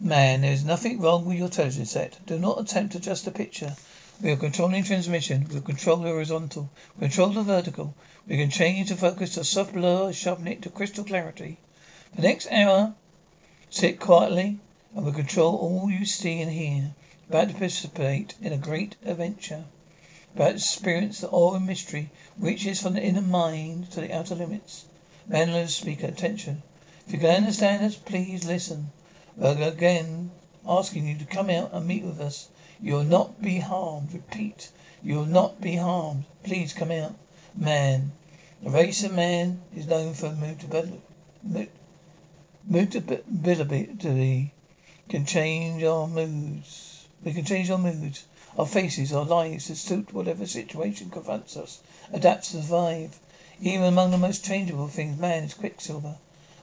Man, there is nothing wrong with your television set. Do not attempt to adjust the picture. We are controlling transmission. We control the horizontal. We control the vertical. We can change the focus to soft blur, sharpen it to crystal clarity. For the next hour, sit quietly and we control all you see and hear. About to participate in a great adventure. About to experience the awe and mystery which reaches from the inner mind to the outer limits. Man speaker, attention. If you can understand us, please listen. Again asking you to come out and meet with us. You will not be harmed. Repeat. You will not be harmed. Please come out. Man. The race of man is known for mutability. Mutability can change our moods. We can change our moods, our faces, our lives to suit whatever situation confronts us. Adapt to survive. Even among the most changeable things, man is quicksilver.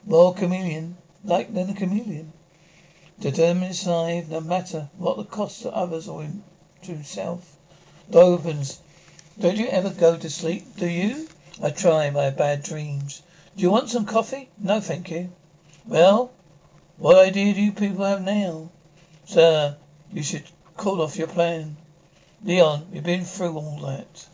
More chameleon, like than a chameleon. Determined to survive no matter what the cost to others or to himself. Opens. Don't you ever go to sleep, do you? I try my bad dreams. Do you want some coffee? No, thank you. Well, what idea do you people have now? Sir, you should call off your plan. Leon, we've been through all that.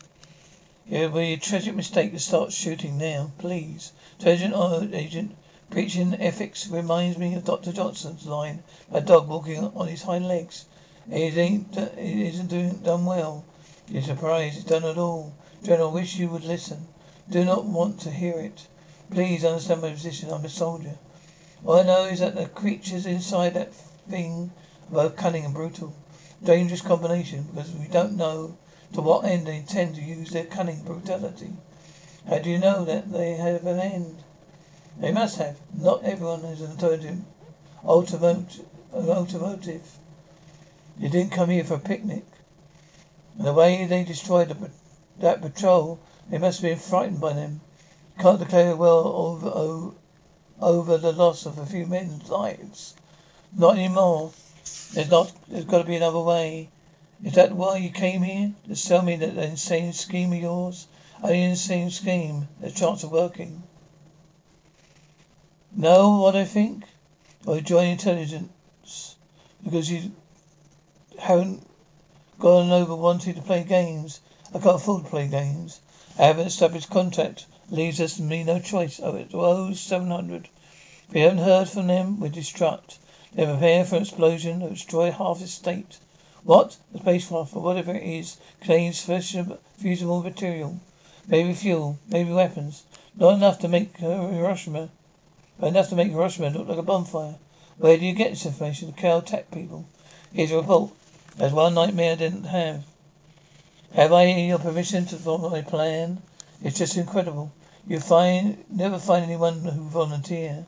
It would be a tragic mistake to start shooting now, please. Sergeant agent, Preaching ethics reminds me of Dr. Johnson's line, a dog walking on his hind legs. It ain't, it isn't doing, done well. You're surprised it's done at all. General, wish you would listen. Do not want to hear it. Please understand my position. I'm a soldier. All I know is that the creatures inside that thing are both cunning and brutal. Dangerous combination because we don't know to what end they intend to use their cunning brutality. How do you know that they have an end? They must have. Not everyone has an alternative, automotive, automotive. You didn't come here for a picnic. And the way they destroyed the, that patrol, they must have been frightened by them. Can't declare well over, over, the loss of a few men's lives. Not anymore. There's not. There's got to be another way. Is that why you came here? To sell me that insane scheme of yours? Only an insane scheme. The chance of working. Know what I think? I join intelligence because you haven't gone over wanting to play games. I can't afford to play games. I haven't established contact. Leaves us me no choice. Oh, oh seven hundred. If we haven't heard from them, we destruct. They prepare for an explosion that destroy half the state. What? The spacecraft, or whatever it is, contains fusible material. Maybe fuel, maybe weapons. Not enough to make Hiroshima but enough to make Hiroshima look like a bonfire. Where do you get this information? The Caltech people. Here's a report. There's one nightmare I didn't have. Have I your permission to follow my plan? It's just incredible. You find never find anyone who volunteer.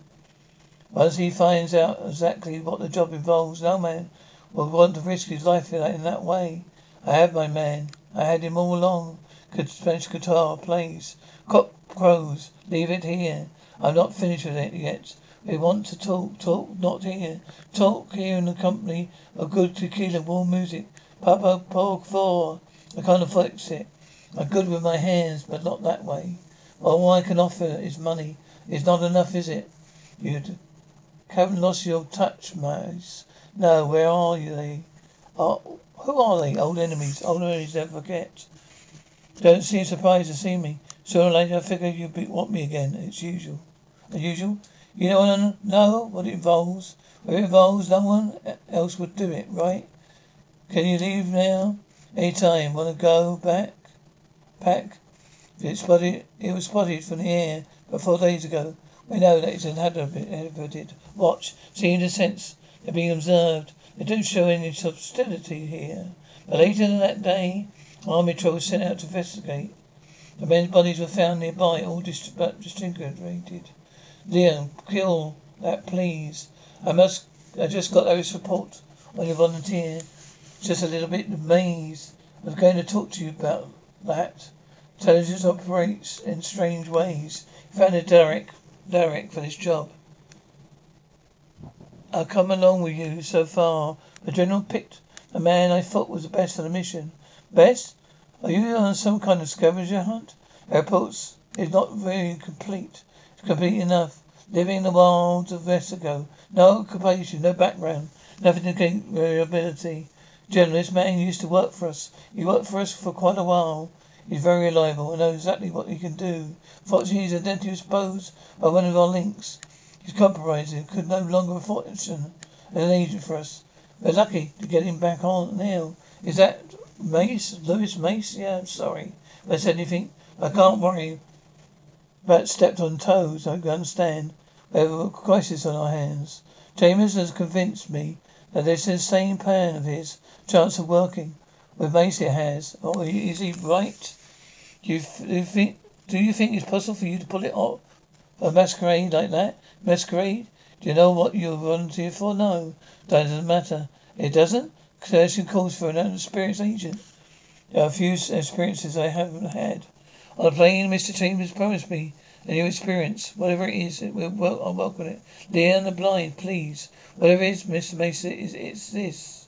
Once he finds out exactly what the job involves, no man will want to risk his life in that way. I have my man. I had him all along. Could Spanish guitar plays. Cock crows. Leave it here. I'm not finished with it yet. We want to talk, talk, not here. Talk here in the company of good tequila, warm music. Papa por favor. I can't afford it. I'm good with my hands, but not that way. All I can offer is money. It's not enough, is it? You haven't lost your touch, Mace. No, where are you? They are, who are they? Old enemies. Old enemies Don't forget. Don't seem surprised to see me. Sooner or later, I figure you will want me again. It's usual. As usual. You don't want to know what it involves. What it involves, no one else would do it, right? Can you leave now? Any time. Want to go back? Pack? It spotted. It was spotted from the air but four days ago. We know that it's inhabited. Watch. Seeing the sense they're being observed. They don't show any hostility here. But later that day, army troops sent out to investigate. The men's bodies were found nearby, all but disintegrated. Leon, kill that, please. I must. I just got those report on your volunteer. Just a little bit amazed. I was going to talk to you about that. Intelligence operates in strange ways. You found a Derek, Derek for this job. I've come along with you so far. The general picked a man I thought was the best for the mission. Best? Are you on some kind of scavenger hunt? Airports is not very complete. Complete enough. Living in the wilds of Mexico. No occupation, no background, nothing to gain reliability. This man used to work for us. He worked for us for quite a while. He's very reliable and knows exactly what he can do. Fortunately, he's identity exposed by one of our links. He's compromised and could no longer afford function as an agent for us. We're lucky to get him back on now. Is that Mace? Louis Mace? Yeah, I'm sorry. If I said anything, I can't worry about stepped on toes. I understand. We have a crisis on our hands. Chambers has convinced me that this insane plan of his chance of working with Macy has. Oh, is he right? Do you, do you think? Do you think it's possible for you to pull it off? A masquerade like that? Masquerade? Do you know what you're volunteer for? No. That doesn't matter. It doesn't? Selection calls for an experienced agent. There are a few experiences I haven't had. Plane, Mr. Chambers promised me a new experience. Whatever it is, it will, I'll welcome it. Leon the blind, please. Whatever it is, Mr. Mason, is it's this.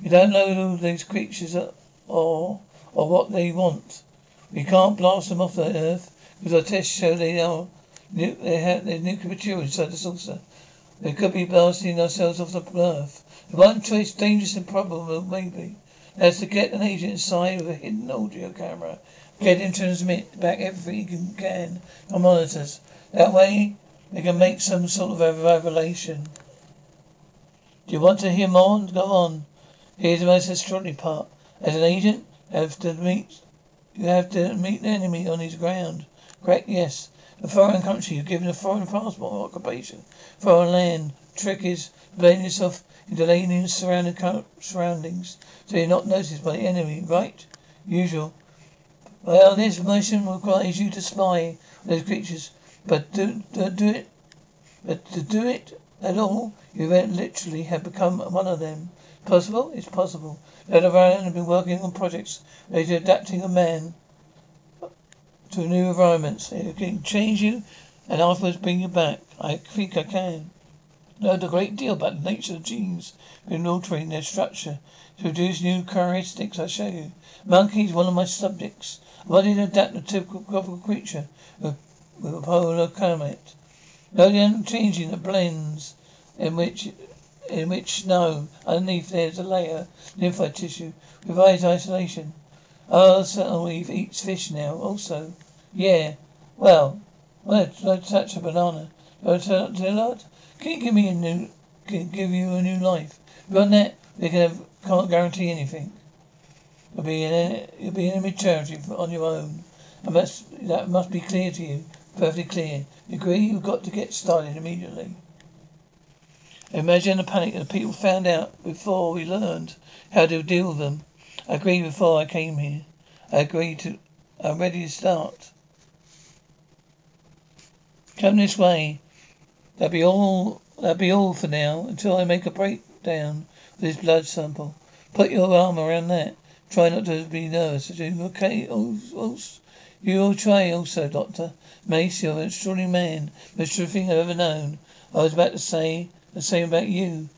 You don't know who these creatures are or or what they want. We can't blast them off the earth because our tests show they are they have their nuclear material inside the saucer. We could be blasting ourselves off the earth. The one choice, dangerous and probable, maybe. Uh, That's to get an agent inside with a hidden audio camera Get him to transmit back everything he can on monitors. That way, they can make some sort of a revelation. Do you want to hear more? Go on. Here's the most extraordinary part. As an agent, you have to meet you have to meet the enemy on his ground. Correct? Yes. A foreign country, you're given a foreign passport or occupation. Foreign land. Trick is blending yourself into alien surrounding surroundings so you're not noticed by the enemy, right? Usual. Well, this mission requires you to spy on those creatures, but do, do, do it, but to do it at all, you literally have become one of them. Possible? It's possible. Iran have been working on projects related to adapting a man to a new environments. It can change you and afterwards bring you back. I think I can. Learned a great deal about the nature of genes, been altering their structure to produce new characteristics. I show you. Monkey is one of my subjects. Body to adapt to typical creature with, with a polar climate. No changing the blends in which in which snow underneath there's a layer lymphoid tissue provides isolation. Oh, certainly eats fish now. Also, yeah. Well, let's touch a banana. Do I turn up to a lot? Can you give me a new? Give you a new life? Beyond that, we can have, can't guarantee anything. You'll be in you'll be in maturity on your own. And that's, that must be clear to you. Perfectly clear. You agree? You've got to get started immediately. Imagine the panic that people found out before we learned how to deal with them. I agreed before I came here. I agreed to. I'm ready to start. Come this way. That'll be all. That'll be all for now until I make a breakdown with this blood sample. Put your arm around that. Try not to be nervous. You okay? Also, you will try also, Doctor. Mace, you're an extraordinary man. Most terrific thing I've ever known. I was about to say the same about you.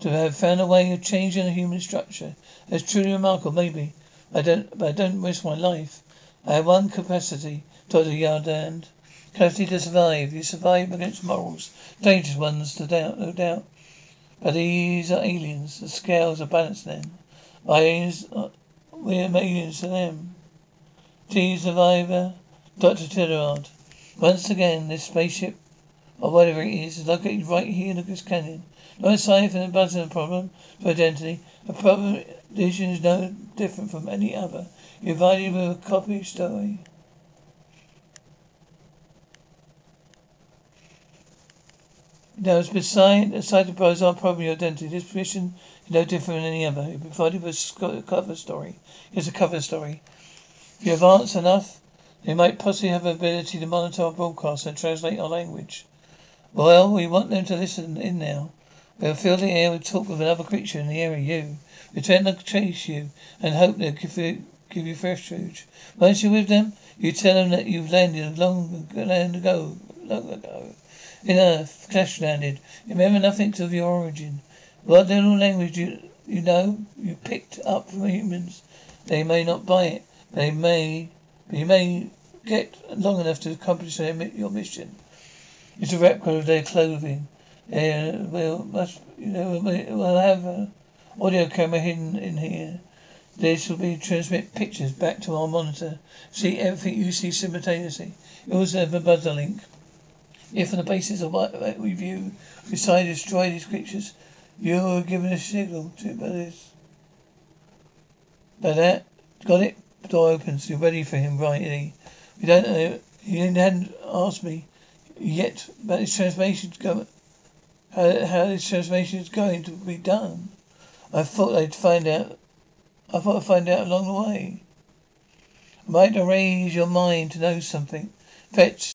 To have found a way of changing the human structure. That's truly remarkable, maybe. I don't but I don't risk my life. I have one capacity, Dr. Yardan. Capacity to survive. You survive against morals. Dangerous ones, no doubt, no doubt. But these are aliens. The scales are balanced then. Aliens, uh, we're aliens to them. T survivor, Dr. Tillard. Once again, this spaceship, or whatever it is, is located right here in Lucas Canyon. Not aside from the button problem for identity, a problem is no different from any other. You're with a copy story. Now, it's beside, the our problem your identity. This position is no different than any other. You're provided with a cover story. Here's a cover story. If you advance enough, they might possibly have the ability to monitor our broadcast and translate our language. Well, we want them to listen in now. We'll fill the air with talk with another creature in the area, you. We tend to chase you and hope they'll give you, give you refuge. Once you're with them, you tell them that you've landed long, long ago, long ago in Earth, crash landed. Remember nothing of your origin. What little language you you know you picked up from humans. They may not buy it, they may you may get long enough to accomplish your mission. It's a replica of their clothing. Will must you know we'll have an audio camera hidden in here. This will be transmit pictures back to our monitor. See everything you see simultaneously. Also have a buzzer link. If on the basis of what review we decide to destroy these creatures, you are given a signal to this. By that, got it? The Door opens. You're ready for him, right? We don't know. He hadn't asked me yet about his transformation how, how this transformation is going to be done. I thought I'd find out. I thought I'd find out along the way. I might raise your mind to know something. Fetch.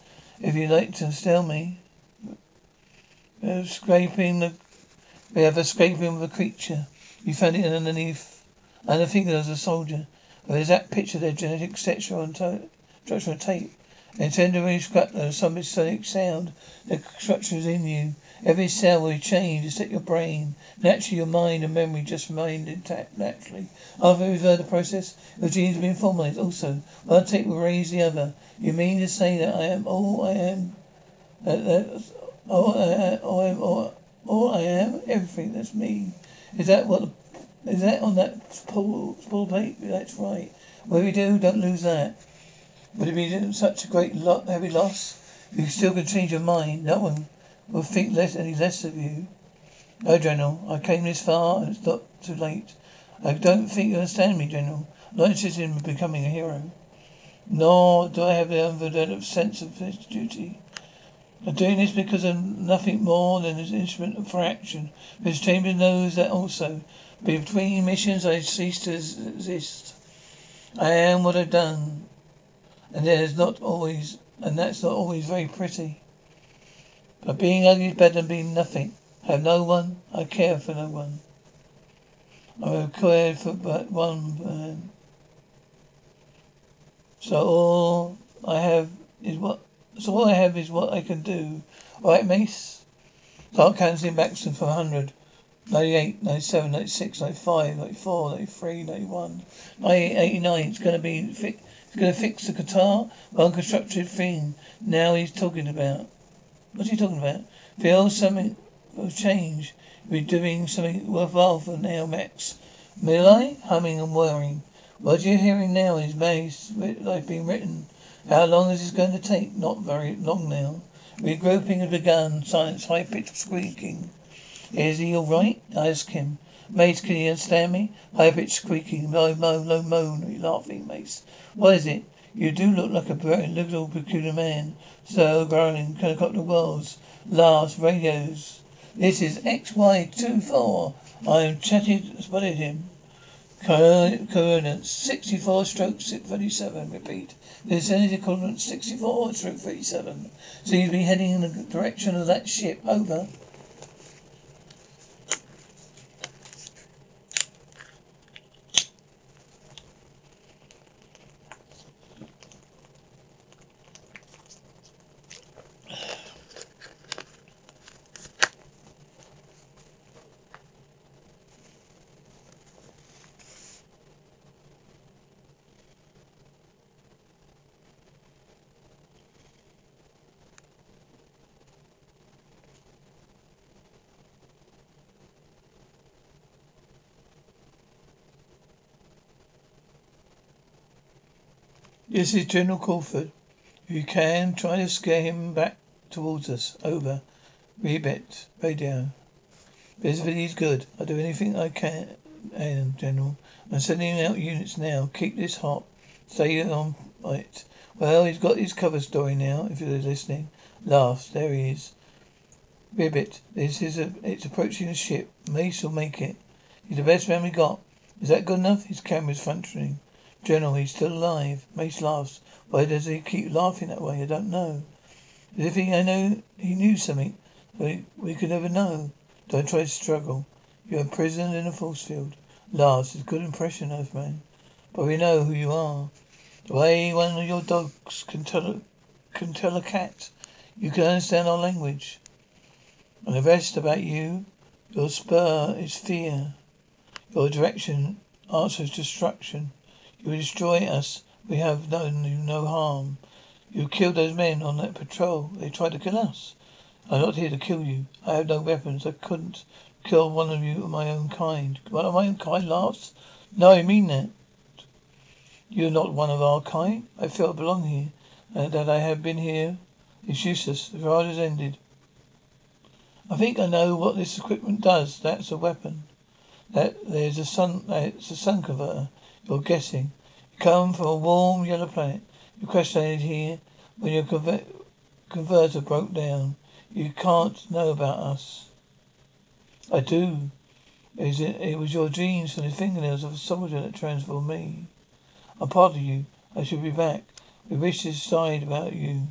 if you like to tell me. Uh, scraping the we have a scraping of a creature. You found it underneath and I don't think there was a soldier. But there's that picture their genetic structure on, to- structure on tape. And send a scrap of some sonic sound. The structure is in you. Every cell will change except your brain. Naturally, your mind and memory just remain intact naturally. After we every further process, your genes have been formalized. Also, one take will raise the other. You mean to say that I am all I am? That, that all I, all I am, all, I am, everything. That's me. Is that what? Is that on that spool plate? That's right. Whatever you do, don't lose that. Would it be such a great lot, heavy loss? You still can change your mind. No one will think less any less of you. No, General. I came this far and it's not too late. I don't think you understand me, General. I'm not interested in becoming a hero. Nor do I have the undeveloped sense of duty. I'm doing this because I'm nothing more than an instrument for action. Mr. Chambers knows that also. Between missions I cease to exist. I am what I've done. And there's not always and that's not always very pretty. But being ugly is better than being nothing. I have no one. I care for no one. I have cared for but one man. So all I have is what. So all I have is what I can do. Right, Mace? Start cancelling Maxim for 100. 98, 97, 96, 95, 94, 93, 91, 98, 89. It's going to be fi- it's going to fix the guitar, one constructed thing. Now he's talking about. What's you talking about? Feel something will change. You'll be doing something worthwhile for now, Max. Will I? Humming and whirring. What you're hearing now is bass like being written. How long is this going to take? Not very long now. Regrouping has begun. Silence, high pitched squeaking. Is he all right? I ask him. Mace, can you understand me? High pitched squeaking, low moan, low moan. Are laughing, Mace? What is it? You do look like a little peculiar man. So growling, helicopter worlds, last radios. This is XY24. I'm chatted, spotted him. Coordinates 64 stroke 37. Repeat. Vicinity coordinates 64 stroke 37. Seems to be heading in the direction of that ship. Over. This is General Crawford. You can, try to scare him back towards us. Over. Rebit. Radio. Visibility's good. I'll do anything I can, and General. I'm sending out units now. Keep this hot. Stay on it. Well, he's got his cover story now, if you're listening. Laughs. There he is. Ribbit, this is a, it's approaching the ship. Mace will make it. He's the best man we got. Is that good enough? His camera's functioning. General, he's still alive. Mace laughs. Why does he keep laughing that way? I don't know. As if he I know he knew something. We, we could never know. Don't try to struggle. You're imprisoned in a force field. Laughs. It's a good impression, Earthman. But we know who you are. The way one of your dogs can tell a, can tell a cat. You can understand our language. And the rest about you. Your spur is fear. Your direction answers destruction. You destroy us. We have done you no harm. You killed those men on that patrol. They tried to kill us. I'm not here to kill you. I have no weapons. I couldn't kill one of you of my own kind. One of my own kind laughs? No, I mean that. You're not one of our kind. I feel I belong here. And that I have been here is useless. The ride has ended. I think I know what this equipment does. That's a weapon. That there's a sun. Uh, it's a sun converter. You're guessing. You come from a warm yellow planet. You questioned here when your conver- converter broke down. You can't know about us. I do. Is It it was your genes from the fingernails of a soldier that transformed me. I'm part of you. I should be back. We wish to decide about you.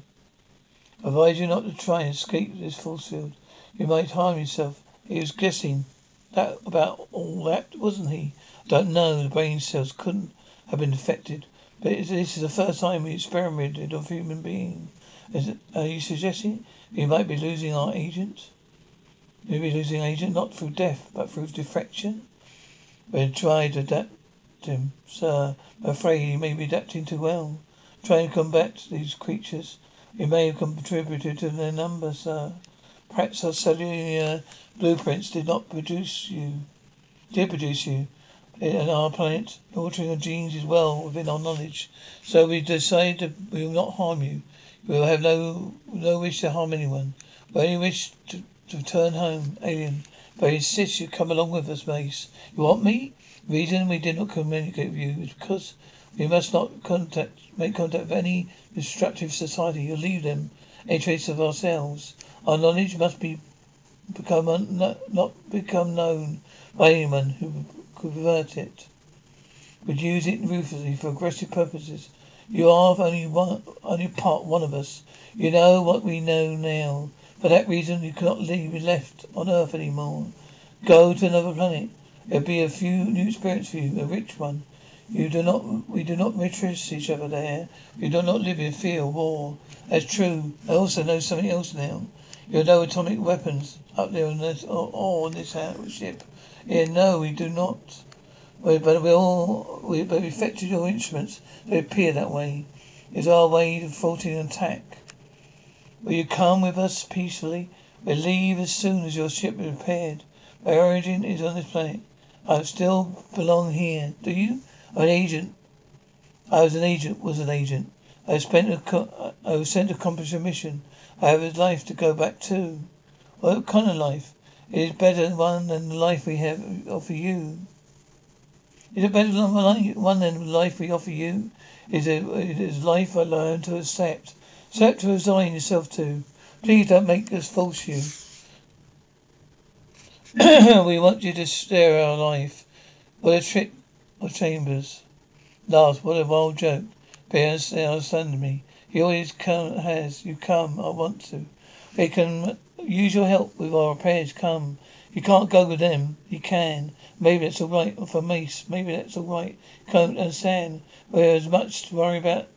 I advise you not to try and escape this force field. You might harm yourself. He was guessing that about all that, wasn't he? Don't know. The brain cells couldn't have been affected. But this is the first time we experimented on human being. Is it, are you suggesting we might be losing our agent? Maybe losing agent not through death, but through defection? We've tried to adapt him, sir. I'm afraid he may be adapting too well. Trying to combat these creatures. We may have contributed to their number, sir. Perhaps our cellular blueprints did not produce you. Did produce you. And our planet, altering your genes is well within our knowledge. So we decided we will not harm you. We will have no no wish to harm anyone. We only wish to, to return home, alien. But I insist you come along with us, Mace. You want me? The reason we did not communicate with you is because we must not contact make contact with any destructive society or leave them any trace of ourselves. Our knowledge must be become un, not become known by anyone who could pervert it, would use it ruthlessly for aggressive purposes. You are only one, only part one of us. You know what we know now. For that reason, you cannot leave, left on Earth anymore. Go to another planet. It'll be a few new experience for you, a rich one. You do not, we do not mistrust each other there. We do not live in fear of war. That's true. I also know something else now. You know atomic weapons up there on this, or, or on this ship. Yeah, no, we do not. But we all, we, but we effected your instruments. They appear that way. It's our way of faulting an attack. Will you come with us peacefully? We'll leave as soon as your ship is repaired. My origin is on this planet. I still belong here. Do you? I'm an agent. I was an agent. Was an agent. I spent a, I was sent to accomplish a mission. I have a life to go back to. What kind of life? It is better one than the life we have offer you. Is it better than one than the life we offer you? Is it, it is life I learn to accept. Accept to resign yourself to. Please don't make us false you. we want you to share our life. What a trick of chambers. Last, what a wild joke. Parents understand me. He always come has you come, I want to. We can Use your help with our repairs. Come. You can't go with them. You can. Maybe that's all right for Mace. Maybe that's all right. Can't understand. We're as much to worry about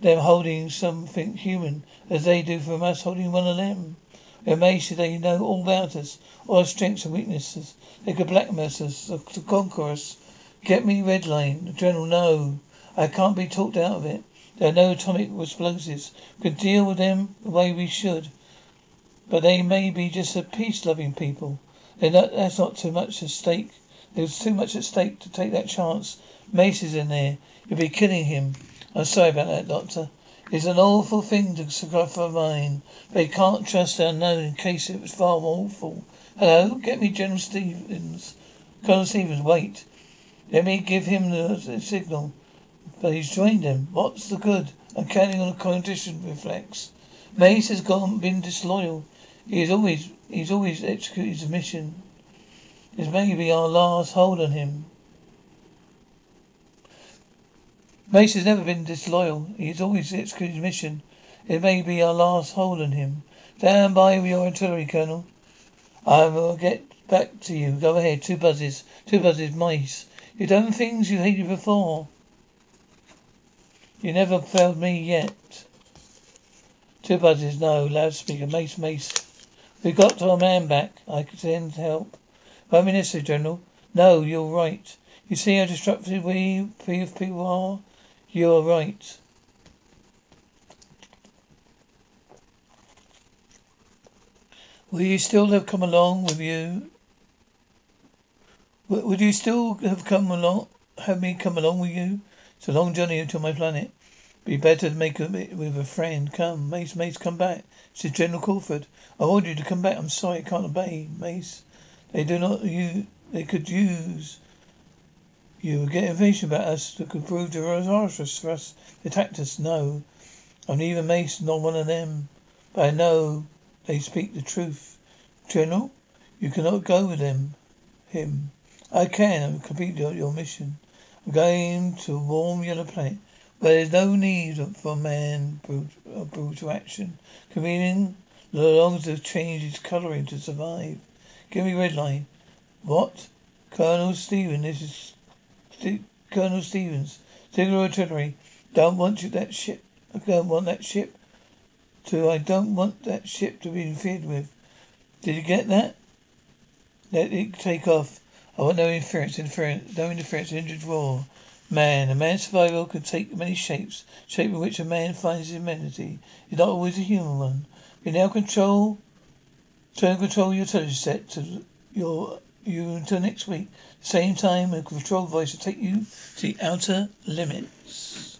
them holding something human as they do from us holding one of them. We're amazed they know all about us, all our strengths and weaknesses. They could blackmail us to conquer us. Get me red. General, no. I can't be talked out of it. There are no atomic explosives. We can deal with them the way we should. But they may be just a peace-loving people. Not, that's not too much at stake. There's too much at stake to take that chance. Mace is in there. You'll be killing him. I'm sorry about that, Doctor. It's an awful thing to sacrifice for mine, but you can't trust the unknown in case it was far more awful. Hello? Get me General Stevens. Colonel Stevens, wait. Let me give him the signal. But he's joined them. What's the good? I'm counting on a condition reflex. Mace has gone been disloyal. He's always he's always executed his mission. This may be our last hold on him. Mace has never been disloyal. He's always executed his mission. It may be our last hold on him. Stand by with your artillery, Colonel. I will get back to you. Go ahead. Two buzzes. Two buzzes, Mace. You've done things you hated before. You never failed me yet. Two buzzes, no. Loudspeaker, mace, mace. We got to our man back. I could send help. Prime Minister General. No, you're right. You see how destructive we people are? You're right. Will you still have come along with you? Would you still have come along, have me come along with you? It's a long journey to my planet. Be better to make it with a friend. Come, Mace, Mace, come back. Says General Crawford. I ordered you to come back. I'm sorry, I can't obey, Mace. They do not you they could use you get information about us that could prove disastrous for us. They attacked us. No. I'm neither Mace nor one of them. But I know they speak the truth. General, you cannot go with them. Him. I can. I'm completing your mission. Going to warm yellow planet. But there's no need for man brutal, uh, brutal action. Chameleon longs to change its colouring to survive. Give me red line. What? Colonel Stevens, this is St- Colonel Stevens. Singular artillery. Don't want you that ship. I don't want that ship to. I don't want that ship to be interfered with. Did you get that? Let it take off. I want no interference, interference, no interference, injured war. Man, a man's survival can take many shapes. Shape in which a man finds his humanity is not always a human one. We now control, turn control your set to your you until next week. Same time, a control voice will take you to the outer limits.